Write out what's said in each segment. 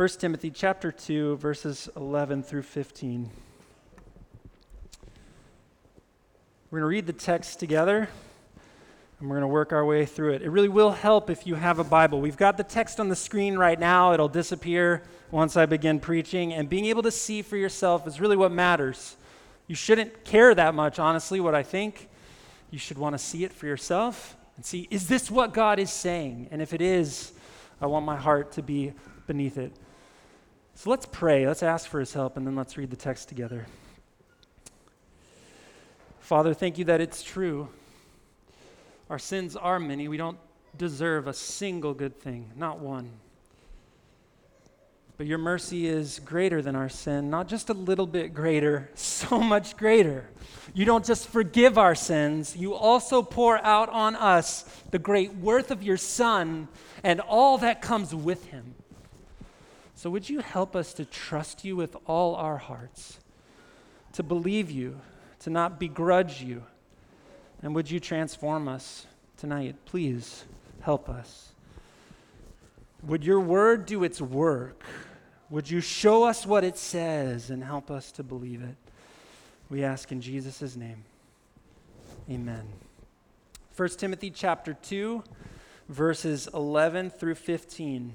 1 Timothy chapter 2 verses 11 through 15. We're going to read the text together and we're going to work our way through it. It really will help if you have a Bible. We've got the text on the screen right now. It'll disappear once I begin preaching, and being able to see for yourself is really what matters. You shouldn't care that much, honestly, what I think. You should want to see it for yourself and see, is this what God is saying? And if it is, I want my heart to be beneath it. So let's pray. Let's ask for his help, and then let's read the text together. Father, thank you that it's true. Our sins are many. We don't deserve a single good thing, not one. But your mercy is greater than our sin, not just a little bit greater, so much greater. You don't just forgive our sins, you also pour out on us the great worth of your Son and all that comes with him. So, would you help us to trust you with all our hearts, to believe you, to not begrudge you. And would you transform us tonight? Please help us. Would your word do its work? Would you show us what it says and help us to believe it? We ask in Jesus' name. Amen. 1 Timothy chapter 2, verses 11 through 15.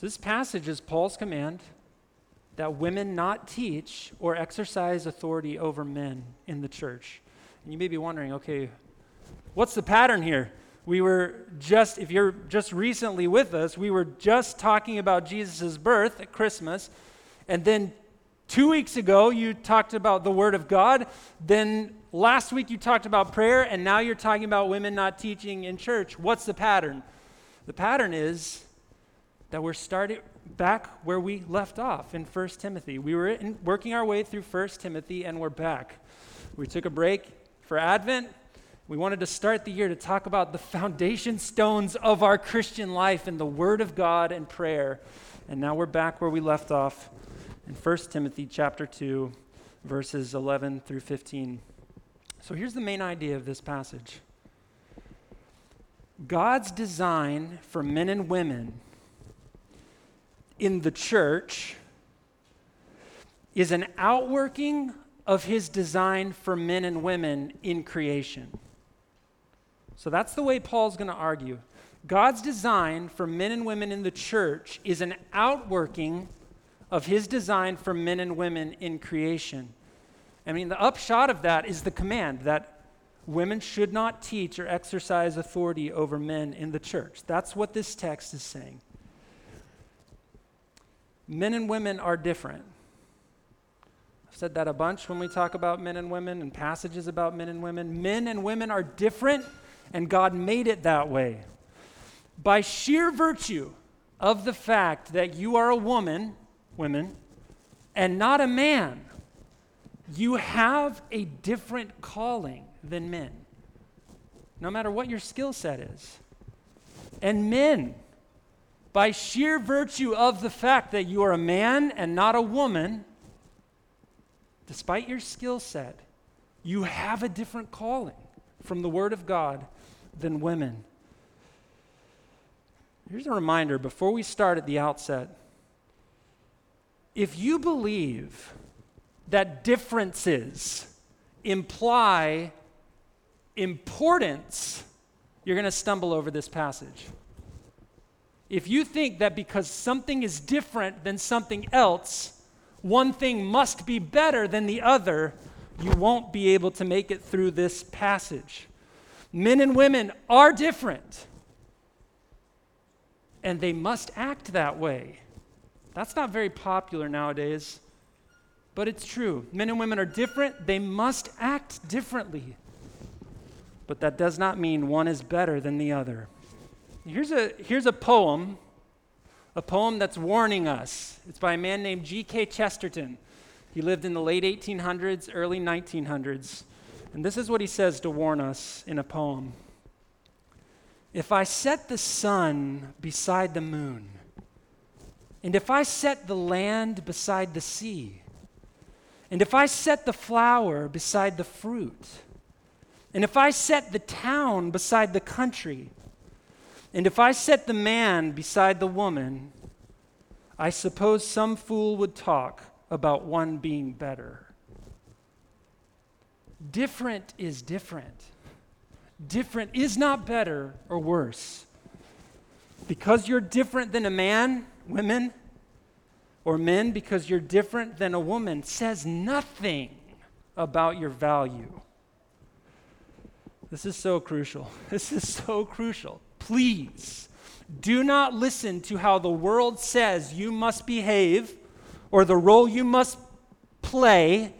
So, this passage is Paul's command that women not teach or exercise authority over men in the church. And you may be wondering, okay, what's the pattern here? We were just, if you're just recently with us, we were just talking about Jesus' birth at Christmas. And then two weeks ago, you talked about the Word of God. Then last week, you talked about prayer. And now you're talking about women not teaching in church. What's the pattern? The pattern is that we're starting back where we left off in 1 Timothy. We were in, working our way through 1 Timothy and we're back. We took a break for Advent. We wanted to start the year to talk about the foundation stones of our Christian life and the Word of God and prayer. And now we're back where we left off in 1 Timothy chapter 2, verses 11 through 15. So here's the main idea of this passage God's design for men and women in the church is an outworking of his design for men and women in creation. So that's the way Paul's going to argue. God's design for men and women in the church is an outworking of his design for men and women in creation. I mean, the upshot of that is the command that women should not teach or exercise authority over men in the church. That's what this text is saying men and women are different. I've said that a bunch when we talk about men and women and passages about men and women. Men and women are different, and God made it that way. By sheer virtue of the fact that you are a woman, women, and not a man, you have a different calling than men, no matter what your skill set is. And men, by sheer virtue of the fact that you are a man and not a woman, despite your skill set, you have a different calling from the Word of God than women. Here's a reminder before we start at the outset. If you believe that differences imply importance, you're going to stumble over this passage. If you think that because something is different than something else, one thing must be better than the other, you won't be able to make it through this passage. Men and women are different, and they must act that way. That's not very popular nowadays, but it's true. Men and women are different, they must act differently. But that does not mean one is better than the other. Here's a, here's a poem, a poem that's warning us. It's by a man named G.K. Chesterton. He lived in the late 1800s, early 1900s. And this is what he says to warn us in a poem If I set the sun beside the moon, and if I set the land beside the sea, and if I set the flower beside the fruit, and if I set the town beside the country, and if I set the man beside the woman, I suppose some fool would talk about one being better. Different is different. Different is not better or worse. Because you're different than a man, women, or men, because you're different than a woman, says nothing about your value. This is so crucial. This is so crucial. Please do not listen to how the world says you must behave or the role you must play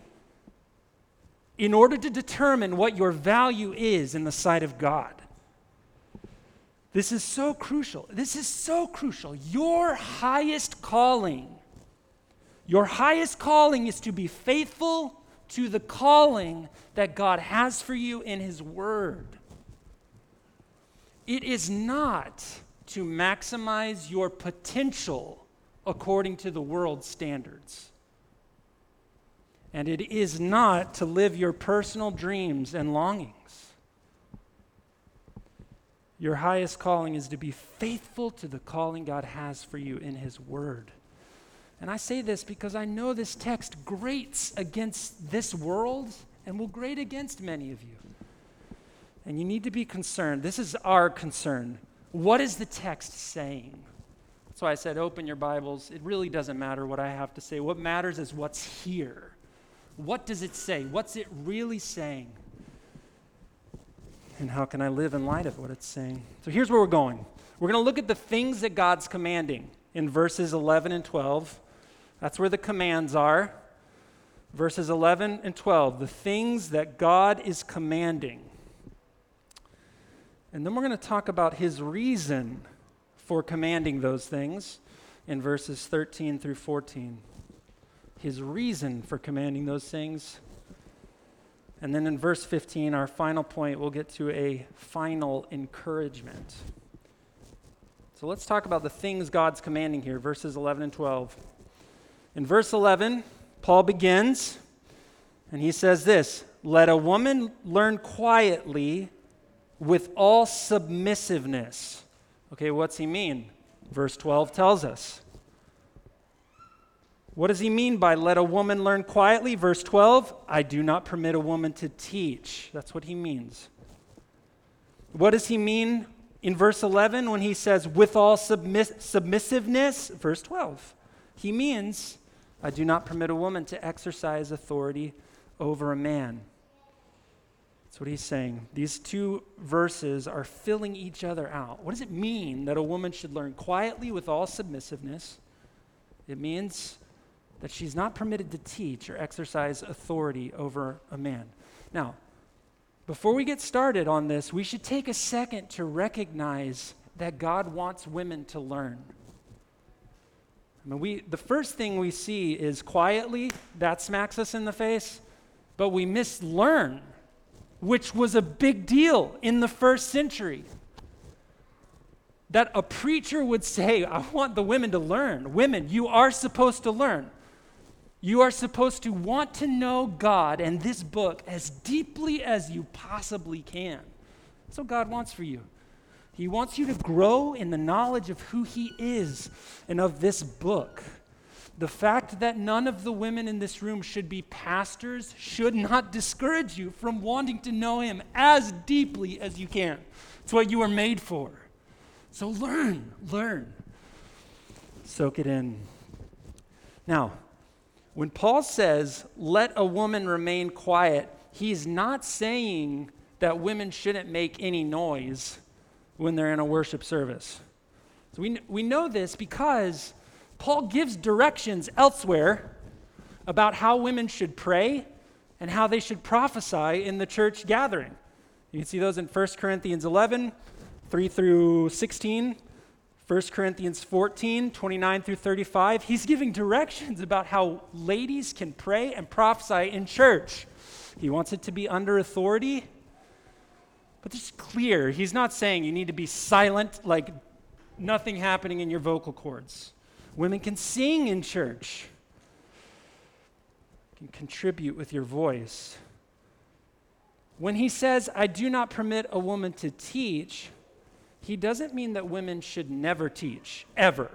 in order to determine what your value is in the sight of God. This is so crucial. This is so crucial. Your highest calling, your highest calling is to be faithful to the calling that God has for you in His Word. It is not to maximize your potential according to the world's standards. And it is not to live your personal dreams and longings. Your highest calling is to be faithful to the calling God has for you in His Word. And I say this because I know this text grates against this world and will grate against many of you. And you need to be concerned. This is our concern. What is the text saying? That's why I said, open your Bibles. It really doesn't matter what I have to say. What matters is what's here. What does it say? What's it really saying? And how can I live in light of what it's saying? So here's where we're going. We're going to look at the things that God's commanding in verses 11 and 12. That's where the commands are. Verses 11 and 12, the things that God is commanding. And then we're going to talk about his reason for commanding those things in verses 13 through 14 his reason for commanding those things. And then in verse 15, our final point, we'll get to a final encouragement. So let's talk about the things God's commanding here, verses 11 and 12. In verse 11, Paul begins, and he says this Let a woman learn quietly with all submissiveness. Okay, what's he mean? Verse 12 tells us what does he mean by let a woman learn quietly? Verse 12, I do not permit a woman to teach. That's what he means. What does he mean in verse 11 when he says with all submiss- submissiveness? Verse 12, he means I do not permit a woman to exercise authority over a man. That's what he's saying. These two verses are filling each other out. What does it mean that a woman should learn quietly with all submissiveness? It means that she's not permitted to teach or exercise authority over a man. Now, before we get started on this, we should take a second to recognize that God wants women to learn. I mean, we, the first thing we see is quietly, that smacks us in the face, but we miss learn, which was a big deal in the first century that a preacher would say, I want the women to learn. Women, you are supposed to learn. You are supposed to want to know God and this book as deeply as you possibly can. That's what God wants for you. He wants you to grow in the knowledge of who He is and of this book. The fact that none of the women in this room should be pastors should not discourage you from wanting to know Him as deeply as you can. It's what you were made for. So learn, learn. Soak it in. Now, when Paul says, let a woman remain quiet, he's not saying that women shouldn't make any noise when they're in a worship service. So we, we know this because Paul gives directions elsewhere about how women should pray and how they should prophesy in the church gathering. You can see those in 1 Corinthians 11, 3 through 16, 1 Corinthians 14, 29 through 35, he's giving directions about how ladies can pray and prophesy in church. He wants it to be under authority, but it's clear. He's not saying you need to be silent, like nothing happening in your vocal cords. Women can sing in church, can contribute with your voice. When he says, I do not permit a woman to teach, he doesn't mean that women should never teach, ever.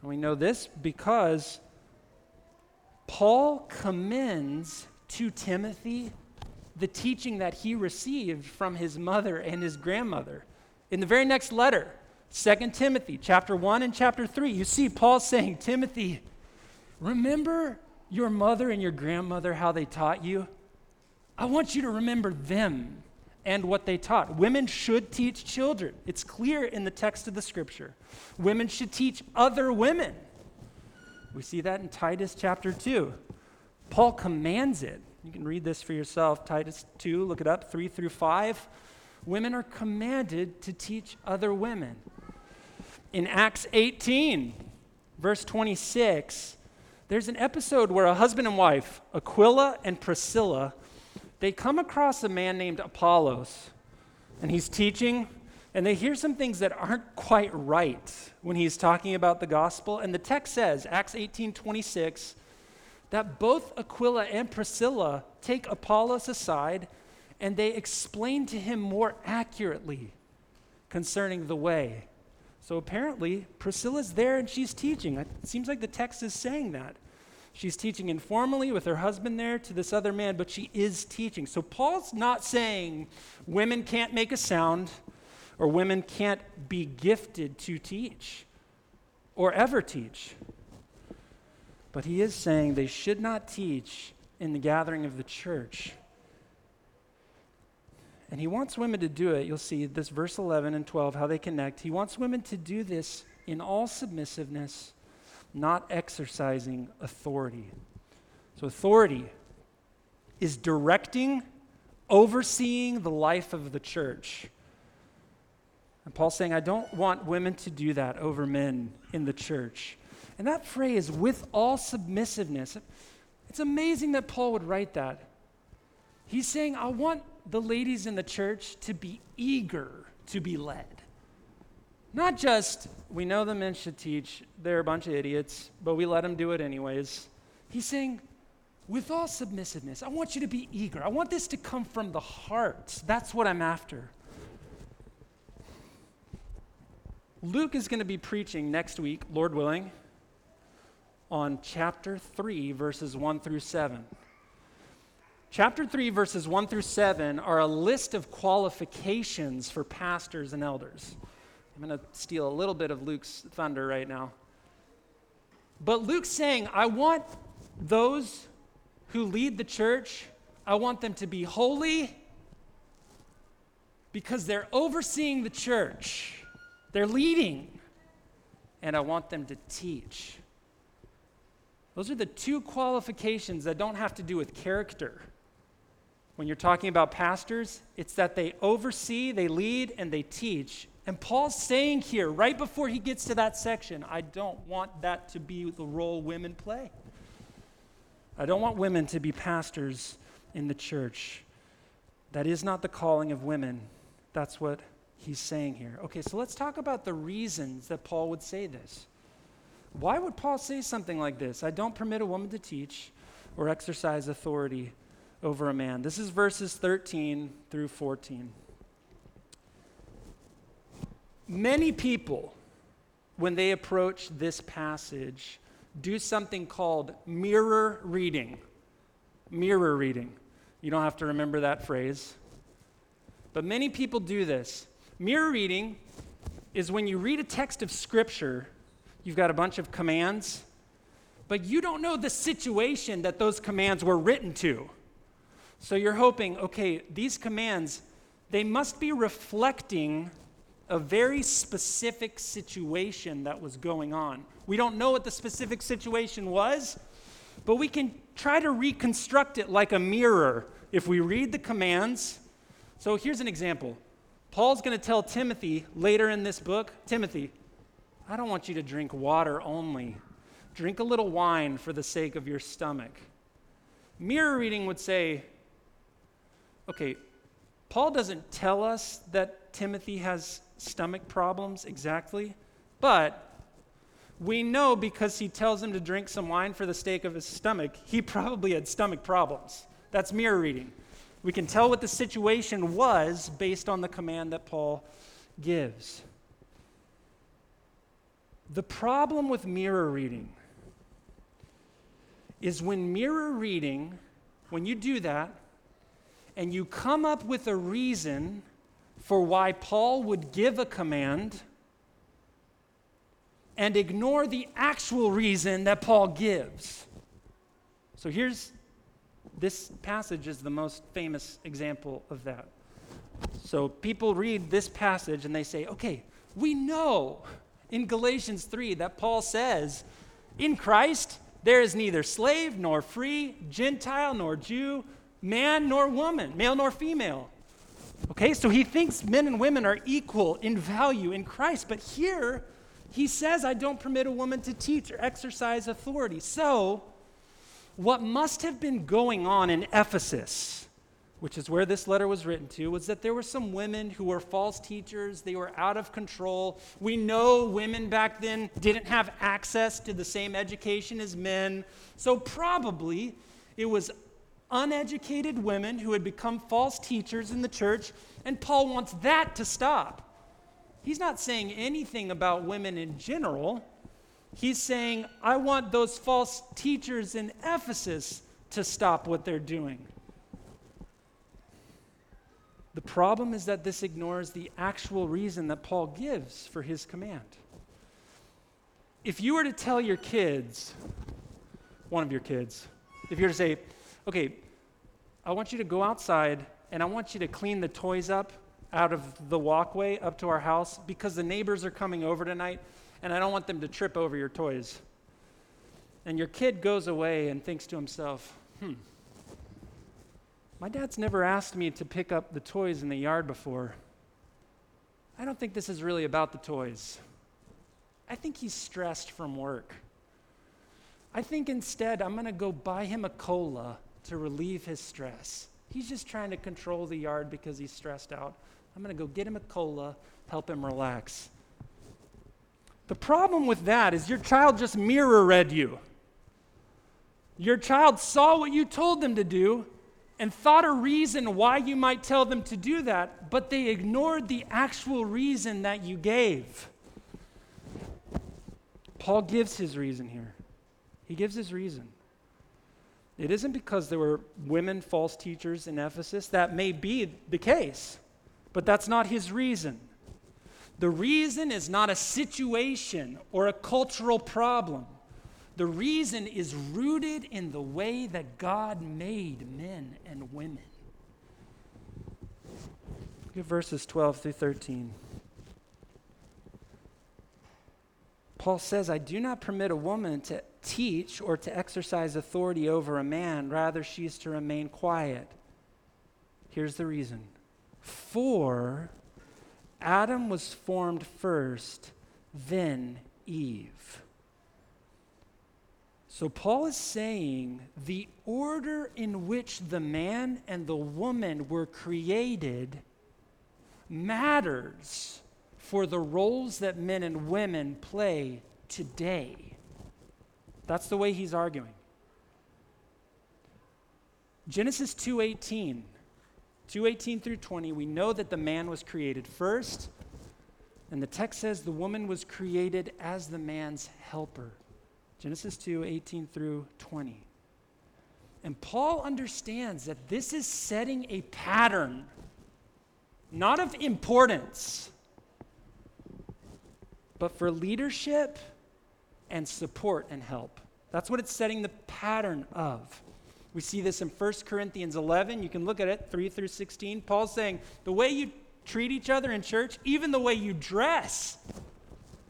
And we know this because Paul commends to Timothy the teaching that he received from his mother and his grandmother. In the very next letter, 2 Timothy chapter 1 and chapter 3, you see Paul saying, Timothy, remember your mother and your grandmother, how they taught you? I want you to remember them and what they taught. Women should teach children. It's clear in the text of the scripture. Women should teach other women. We see that in Titus chapter 2. Paul commands it. You can read this for yourself. Titus 2, look it up, 3 through 5. Women are commanded to teach other women. In Acts 18, verse 26, there's an episode where a husband and wife, Aquila and Priscilla, they come across a man named Apollos, and he's teaching, and they hear some things that aren't quite right when he's talking about the gospel. And the text says, Acts 18 26, that both Aquila and Priscilla take Apollos aside and they explain to him more accurately concerning the way. So apparently, Priscilla's there and she's teaching. It seems like the text is saying that. She's teaching informally with her husband there to this other man, but she is teaching. So Paul's not saying women can't make a sound or women can't be gifted to teach or ever teach. But he is saying they should not teach in the gathering of the church. And he wants women to do it. You'll see this verse 11 and 12, how they connect. He wants women to do this in all submissiveness not exercising authority. So, authority is directing, overseeing the life of the church. And Paul's saying, I don't want women to do that over men in the church. And that phrase, with all submissiveness, it's amazing that Paul would write that. He's saying, I want the ladies in the church to be eager to be led. Not just, we know the men should teach, they're a bunch of idiots, but we let them do it anyways. He's saying, with all submissiveness, I want you to be eager. I want this to come from the heart. That's what I'm after. Luke is going to be preaching next week, Lord willing, on chapter 3, verses 1 through 7. Chapter 3, verses 1 through 7 are a list of qualifications for pastors and elders. I'm going to steal a little bit of Luke's thunder right now. But Luke's saying, I want those who lead the church, I want them to be holy because they're overseeing the church, they're leading, and I want them to teach. Those are the two qualifications that don't have to do with character. When you're talking about pastors, it's that they oversee, they lead, and they teach and Paul's saying here, right before he gets to that section, I don't want that to be the role women play. I don't want women to be pastors in the church. That is not the calling of women. That's what he's saying here. Okay, so let's talk about the reasons that Paul would say this. Why would Paul say something like this? I don't permit a woman to teach or exercise authority over a man. This is verses 13 through 14. Many people, when they approach this passage, do something called mirror reading. Mirror reading. You don't have to remember that phrase. But many people do this. Mirror reading is when you read a text of Scripture, you've got a bunch of commands, but you don't know the situation that those commands were written to. So you're hoping, okay, these commands, they must be reflecting a very specific situation that was going on. We don't know what the specific situation was, but we can try to reconstruct it like a mirror if we read the commands. So here's an example Paul's going to tell Timothy later in this book Timothy, I don't want you to drink water only. Drink a little wine for the sake of your stomach. Mirror reading would say, okay, Paul doesn't tell us that Timothy has stomach problems exactly, but we know because he tells him to drink some wine for the sake of his stomach, he probably had stomach problems. That's mirror reading. We can tell what the situation was based on the command that Paul gives. The problem with mirror reading is when mirror reading, when you do that, and you come up with a reason for why Paul would give a command and ignore the actual reason that Paul gives. So here's this passage is the most famous example of that. So people read this passage and they say, okay, we know in Galatians 3 that Paul says, in Christ there is neither slave nor free, Gentile nor Jew, man nor woman, male nor female. Okay, so he thinks men and women are equal in value in Christ, but here he says, I don't permit a woman to teach or exercise authority. So, what must have been going on in Ephesus, which is where this letter was written to, was that there were some women who were false teachers. They were out of control. We know women back then didn't have access to the same education as men. So, probably it was uneducated women who had become false teachers in the church, and Paul wants that to stop. He's not saying anything about women in general. He's saying, I want those false teachers in Ephesus to stop what they're doing. The problem is that this ignores the actual reason that Paul gives for his command. If you were to tell your kids, one of your kids, if you were to say, okay, I want you to go outside and I want you to clean the toys up out of the walkway up to our house because the neighbors are coming over tonight and I don't want them to trip over your toys. And your kid goes away and thinks to himself, hmm, my dad's never asked me to pick up the toys in the yard before. I don't think this is really about the toys. I think he's stressed from work. I think instead I'm going to go buy him a cola to relieve his stress. He's just trying to control the yard because he's stressed out. I'm going to go get him a cola, help him relax. The problem with that is your child just mirror read you. Your child saw what you told them to do and thought a reason why you might tell them to do that, but they ignored the actual reason that you gave. Paul gives his reason here. He gives his reason. It isn't because there were women false teachers in Ephesus. That may be the case, but that's not his reason. The reason is not a situation or a cultural problem. The reason is rooted in the way that God made men and women. Look at verses 12 through 13. Paul says, I do not permit a woman to teach or to exercise authority over a man. Rather, she is to remain quiet. Here's the reason. For Adam was formed first, then Eve. So, Paul is saying the order in which the man and the woman were created matters for the roles that men and women play today. That's the way he's arguing. Genesis 2:18 2:18 through 20 we know that the man was created first and the text says the woman was created as the man's helper. Genesis 2:18 through 20. And Paul understands that this is setting a pattern not of importance but for leadership and support and help. That's what it's setting the pattern of. We see this in 1 Corinthians 11. You can look at it, 3 through 16. Paul's saying the way you treat each other in church, even the way you dress,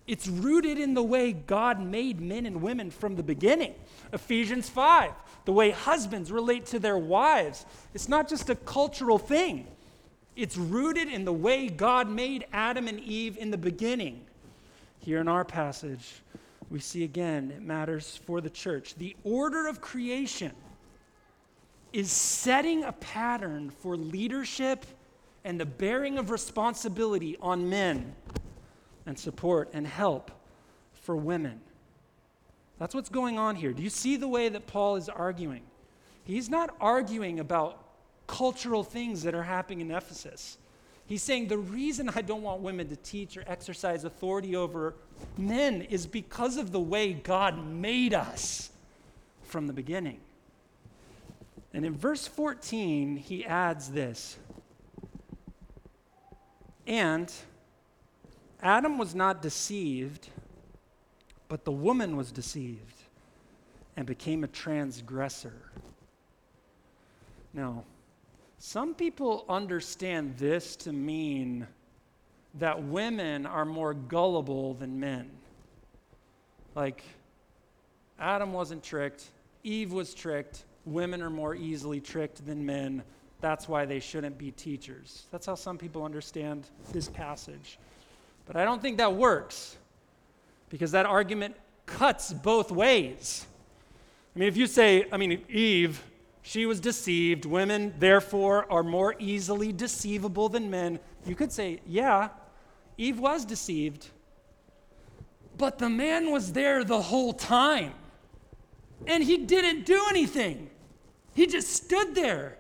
it's rooted in the way God made men and women from the beginning. Ephesians 5, the way husbands relate to their wives. It's not just a cultural thing, It's rooted in the way God made Adam and Eve in the beginning. Here in our passage, we see again it matters for the church. The order of creation is setting a pattern for leadership and the bearing of responsibility on men and support and help for women. That's what's going on here. Do you see the way that Paul is arguing? He's not arguing about cultural things that are happening in Ephesus. He's saying the reason I don't want women to teach or exercise authority over men is because of the way God made us from the beginning. And in verse 14, he adds this And Adam was not deceived, but the woman was deceived and became a transgressor. Now, some people understand this to mean that women are more gullible than men. Like, Adam wasn't tricked, Eve was tricked, women are more easily tricked than men. That's why they shouldn't be teachers. That's how some people understand this passage. But I don't think that works because that argument cuts both ways. I mean, if you say, I mean, Eve she was deceived. Women, therefore, are more easily deceivable than men. You could say, yeah, Eve was deceived. But the man was there the whole time. And he didn't do anything, he just stood there.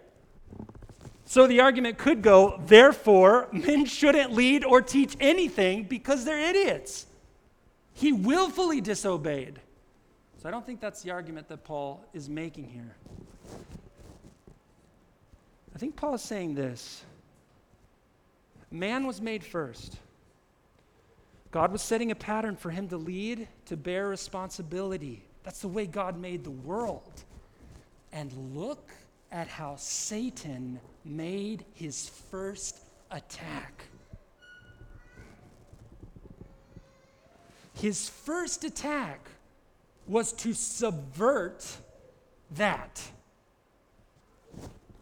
So the argument could go, therefore, men shouldn't lead or teach anything because they're idiots. He willfully disobeyed. So I don't think that's the argument that Paul is making here. I think Paul is saying this man was made first. God was setting a pattern for him to lead, to bear responsibility. That's the way God made the world. And look at how Satan made his first attack. His first attack was to subvert that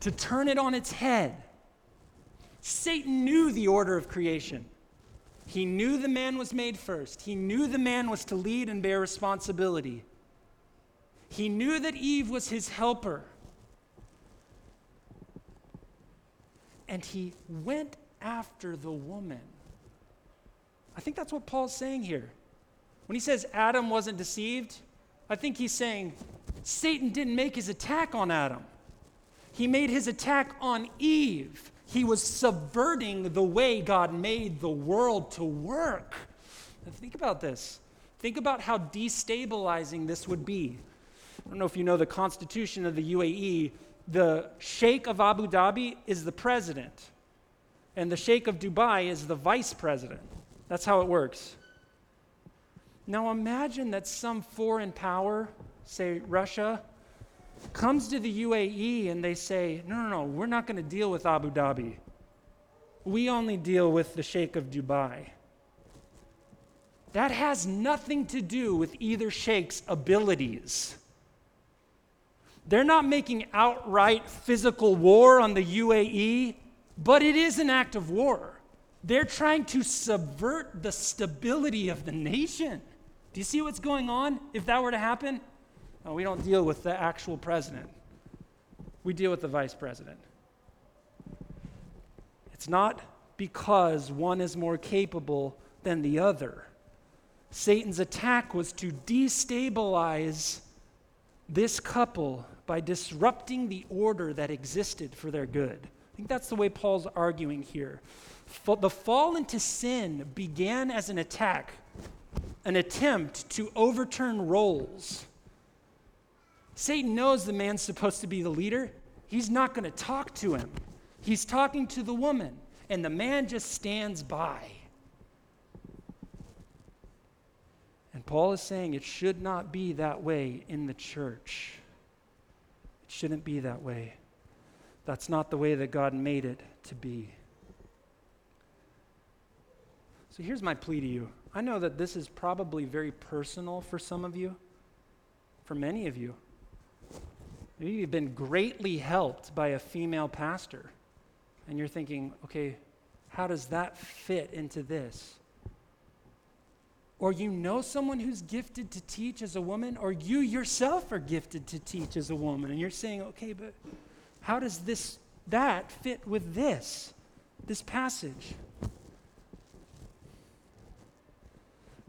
to turn it on its head. Satan knew the order of creation. He knew the man was made first. He knew the man was to lead and bear responsibility. He knew that Eve was his helper. And he went after the woman. I think that's what Paul's saying here. When he says Adam wasn't deceived, I think he's saying Satan didn't make his attack on Adam. He made his attack on Eve. He was subverting the way God made the world to work. think about this. Think about how destabilizing this would be. I don't know if you know the constitution of the UAE. The Sheikh of Abu Dhabi is the president, and the Sheikh of Dubai is the vice president. That's how it works. Now imagine that some foreign power, say Russia, comes to the UAE and they say, no, no, no, we're not going to deal with Abu Dhabi. We only deal with the Sheikh of Dubai. That has nothing to do with either Sheikh's abilities. They're not making outright physical war on the UAE, but it is an act of war. They're trying to subvert the stability of the nation. Do you see what's going on if that were to happen? We don't deal with the actual president, we deal with the vice president. It's not because one is more capable than the other. Satan's attack was to destabilize this couple by disrupting the order that existed for their good. I think that's the way Paul's arguing here. The fall into sin began as an attack, an attempt to overturn roles Satan knows the man's supposed to be the leader. He's not going to talk to him. He's talking to the woman, and the man just stands by. And Paul is saying it should not be that way in the church. It shouldn't be that way. That's not the way that God made it to be. So here's my plea to you. I know that this is probably very personal for some of you, for many of you. You've been greatly helped by a female pastor. and you're thinking, okay, how does that fit into this? Or you know someone who's gifted to teach as a woman, or you yourself are gifted to teach as a woman, and you're saying, okay, but how does this that fit with this, this passage?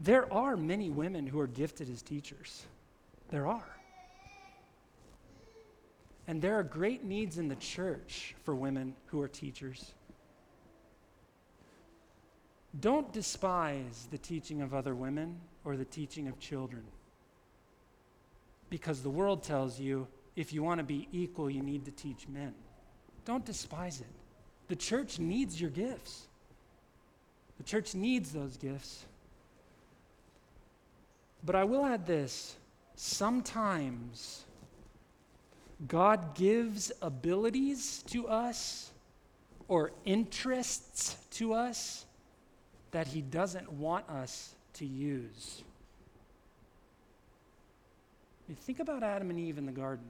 There are many women who are gifted as teachers. There are. And there are great needs in the church for women who are teachers. Don't despise the teaching of other women or the teaching of children. Because the world tells you if you want to be equal, you need to teach men. Don't despise it. The church needs your gifts, the church needs those gifts. But I will add this sometimes God gives abilities to us or interests to us that He doesn't want us to use. Think about Adam and Eve in the garden.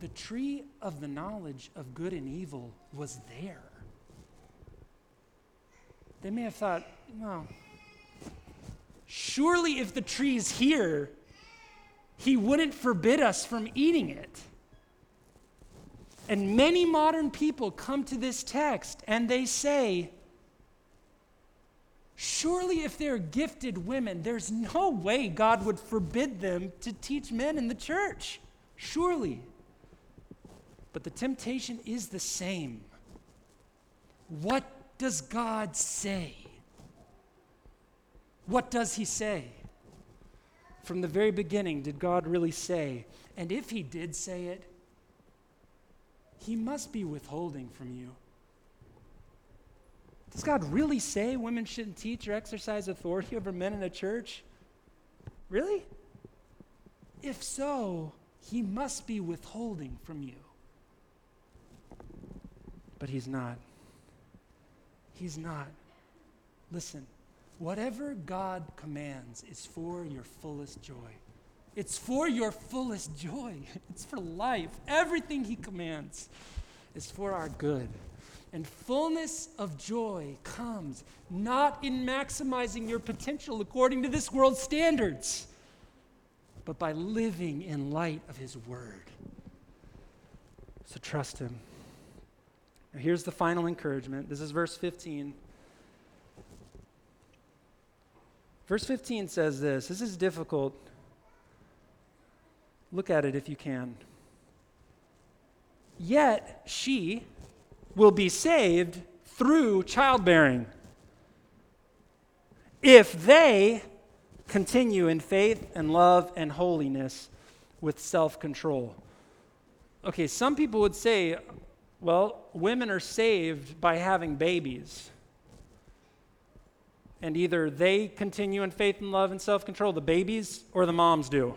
The tree of the knowledge of good and evil was there. They may have thought, well, surely if the tree's here, he wouldn't forbid us from eating it. And many modern people come to this text and they say, Surely, if they're gifted women, there's no way God would forbid them to teach men in the church. Surely. But the temptation is the same. What does God say? What does He say? From the very beginning, did God really say? And if He did say it, He must be withholding from you. Does God really say women shouldn't teach or exercise authority over men in a church? Really? If so, He must be withholding from you. But He's not. He's not. Listen. Whatever God commands is for your fullest joy. It's for your fullest joy. It's for life. Everything He commands is for our good. And fullness of joy comes not in maximizing your potential according to this world's standards, but by living in light of His Word. So trust Him. Now, here's the final encouragement. This is verse 15. Verse 15 says this this is difficult. Look at it if you can. Yet she will be saved through childbearing if they continue in faith and love and holiness with self control. Okay, some people would say, well, women are saved by having babies and either they continue in faith and love and self control, the babies, or the moms do.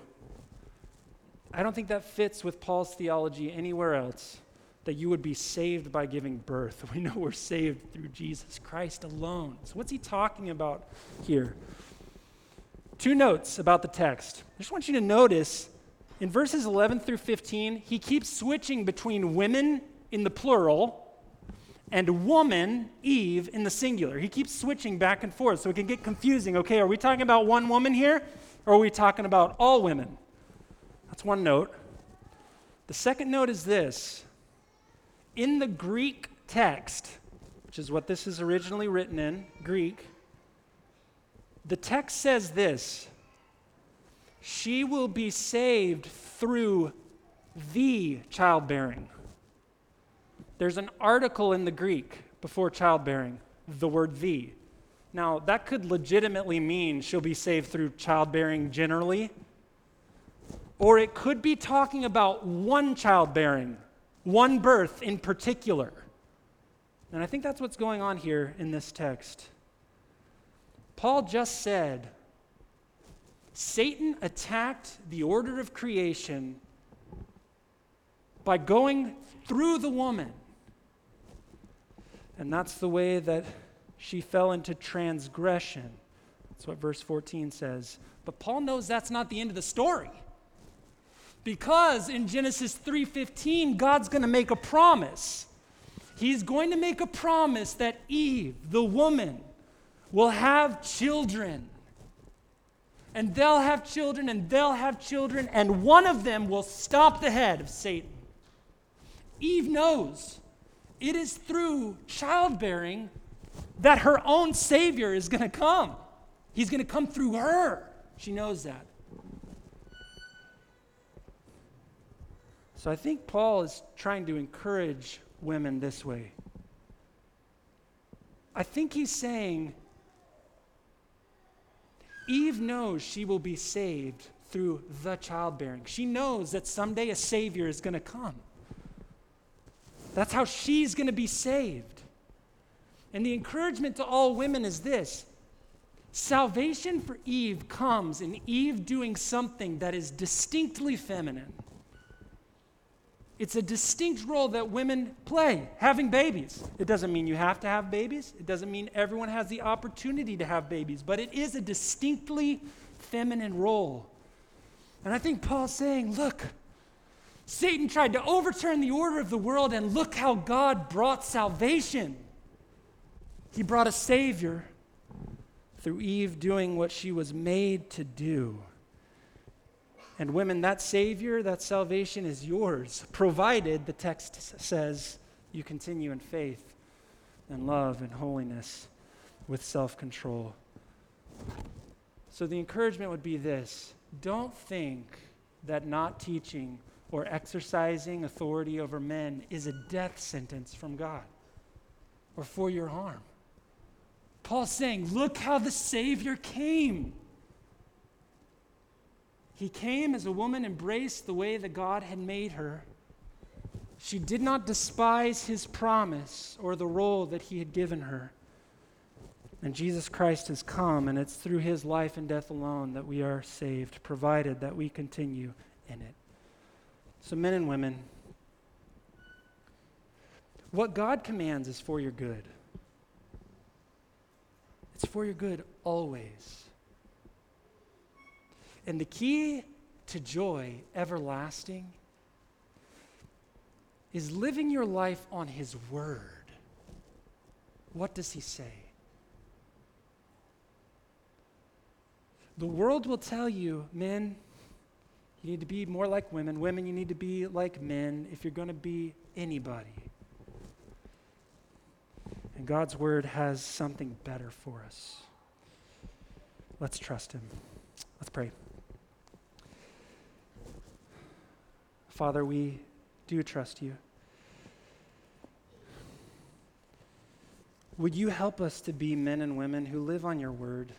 I don't think that fits with Paul's theology anywhere else that you would be saved by giving birth. We know we're saved through Jesus Christ alone. So, what's he talking about here? Two notes about the text. I just want you to notice in verses 11 through 15, he keeps switching between women in the plural and woman, Eve, in the singular. He keeps switching back and forth so it can get confusing. Okay, are we talking about one woman here, or are we talking about all women? That's one note. The second note is this in the Greek text, which is what this is originally written in, Greek, the text says this She will be saved through the childbearing. There's an article in the Greek before childbearing, the word the. Now, that could legitimately mean she'll be saved through childbearing generally, or it could be talking about one childbearing, one birth in particular. And I think that's what's going on here in this text. Paul just said Satan attacked the order of creation by going through the woman and that's the way that she fell into transgression. That's what verse 14 says. But Paul knows that's not the end of the story. Because in Genesis 3:15 God's going to make a promise. He's going to make a promise that Eve, the woman, will have children. And they'll have children, and they'll have children, and one of them will stop the head of Satan. Eve knows it is through childbearing that her own Savior is going to come. He's going to come through her. She knows that. So I think Paul is trying to encourage women this way. I think he's saying Eve knows she will be saved through the childbearing. She knows that someday a Savior is going to come. That's how she's going to be saved. And the encouragement to all women is this salvation for Eve comes in Eve doing something that is distinctly feminine. It's a distinct role that women play, having babies. It doesn't mean you have to have babies, it doesn't mean everyone has the opportunity to have babies, but it is a distinctly feminine role. And I think Paul's saying, look, Satan tried to overturn the order of the world, and look how God brought salvation. He brought a Savior through Eve doing what she was made to do. And women, that Savior, that salvation is yours, provided, the text says, you continue in faith and love and holiness with self control. So the encouragement would be this don't think that not teaching or exercising authority over men is a death sentence from God or for your harm. Paul's saying, look how the Savior came. He came as a woman embraced the way that God had made her. She did not despise his promise or the role that he had given her. And Jesus Christ has come, and it's through his life and death alone that we are saved, provided that we continue in it. So, men and women, what God commands is for your good. It's for your good always. And the key to joy everlasting is living your life on His Word. What does He say? The world will tell you, men, you need to be more like women. Women, you need to be like men if you're going to be anybody. And God's Word has something better for us. Let's trust Him. Let's pray. Father, we do trust you. Would you help us to be men and women who live on your word,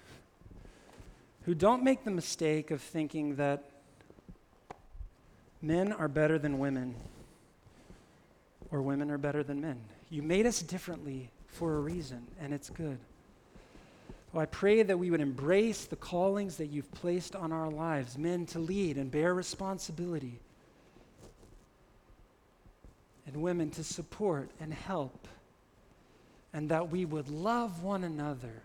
who don't make the mistake of thinking that men are better than women or women are better than men? You made us differently for a reason, and it's good. Oh, I pray that we would embrace the callings that you've placed on our lives men to lead and bear responsibility and women to support and help, and that we would love one another,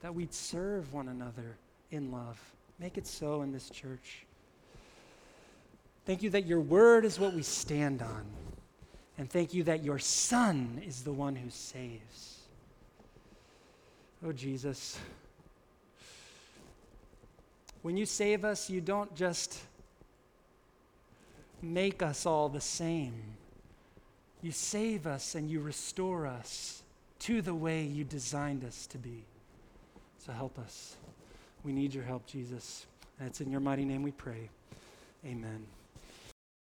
that we'd serve one another in love. Make it so in this church. Thank you that your word is what we stand on. And thank you that your Son is the one who saves. Oh, Jesus. When you save us, you don't just make us all the same. You save us and you restore us to the way you designed us to be. So help us. We need your help, Jesus. And it's in your mighty name we pray. Amen.